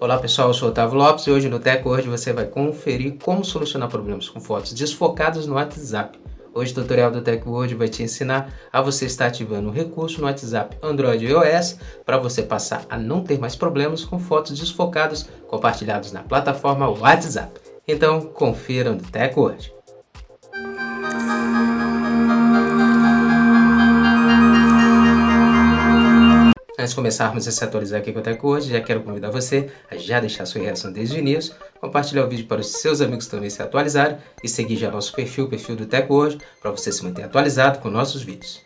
Olá pessoal, eu sou Otávio Lopes e hoje no Tech Word você vai conferir como solucionar problemas com fotos desfocadas no WhatsApp. Hoje o tutorial do Tech Word vai te ensinar a você estar ativando um recurso no WhatsApp Android e iOS para você passar a não ter mais problemas com fotos desfocadas compartilhadas na plataforma WhatsApp. Então confira no Tech Word. Antes de começarmos a se atualizar aqui com a hoje, já quero convidar você a já deixar sua reação desde o início, compartilhar o vídeo para os seus amigos também se atualizarem e seguir já nosso perfil, o perfil do Tech hoje, para você se manter atualizado com nossos vídeos.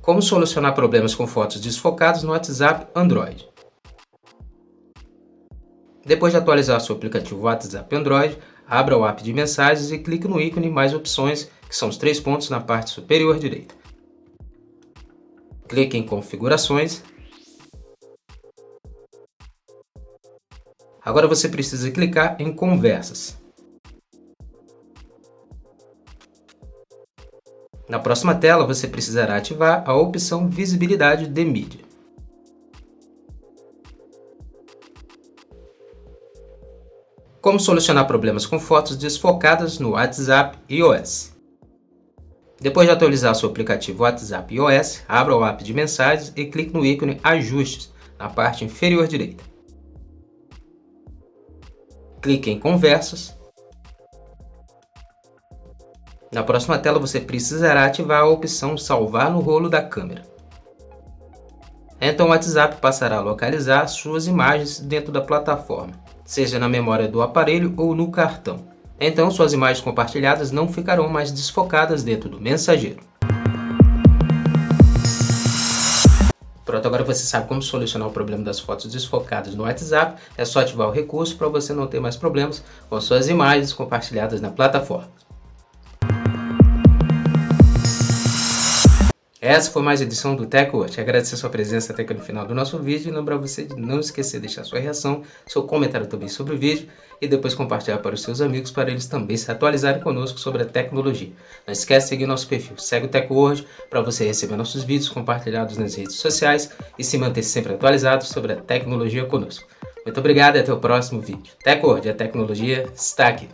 Como solucionar problemas com fotos desfocadas no WhatsApp Android? Depois de atualizar seu aplicativo WhatsApp Android, abra o app de mensagens e clique no ícone Mais Opções, que são os três pontos na parte superior direita clique em configurações. Agora você precisa clicar em conversas. Na próxima tela, você precisará ativar a opção Visibilidade de mídia. Como solucionar problemas com fotos desfocadas no WhatsApp iOS? Depois de atualizar seu aplicativo WhatsApp iOS, abra o app de mensagens e clique no ícone Ajustes na parte inferior direita. Clique em Conversas. Na próxima tela você precisará ativar a opção Salvar no rolo da câmera. Então o WhatsApp passará a localizar suas imagens dentro da plataforma, seja na memória do aparelho ou no cartão. Então suas imagens compartilhadas não ficarão mais desfocadas dentro do mensageiro. Pronto, agora você sabe como solucionar o problema das fotos desfocadas no WhatsApp. É só ativar o recurso para você não ter mais problemas com suas imagens compartilhadas na plataforma. Essa foi mais uma edição do TechWatch. Agradecer a sua presença até aqui no final do nosso vídeo e lembrar você de não esquecer de deixar sua reação, seu comentário também sobre o vídeo e depois compartilhar para os seus amigos para eles também se atualizarem conosco sobre a tecnologia. Não esquece de seguir nosso perfil, segue o TechWord para você receber nossos vídeos compartilhados nas redes sociais e se manter sempre atualizado sobre a tecnologia conosco. Muito obrigado e até o próximo vídeo. TechWord, a tecnologia está aqui.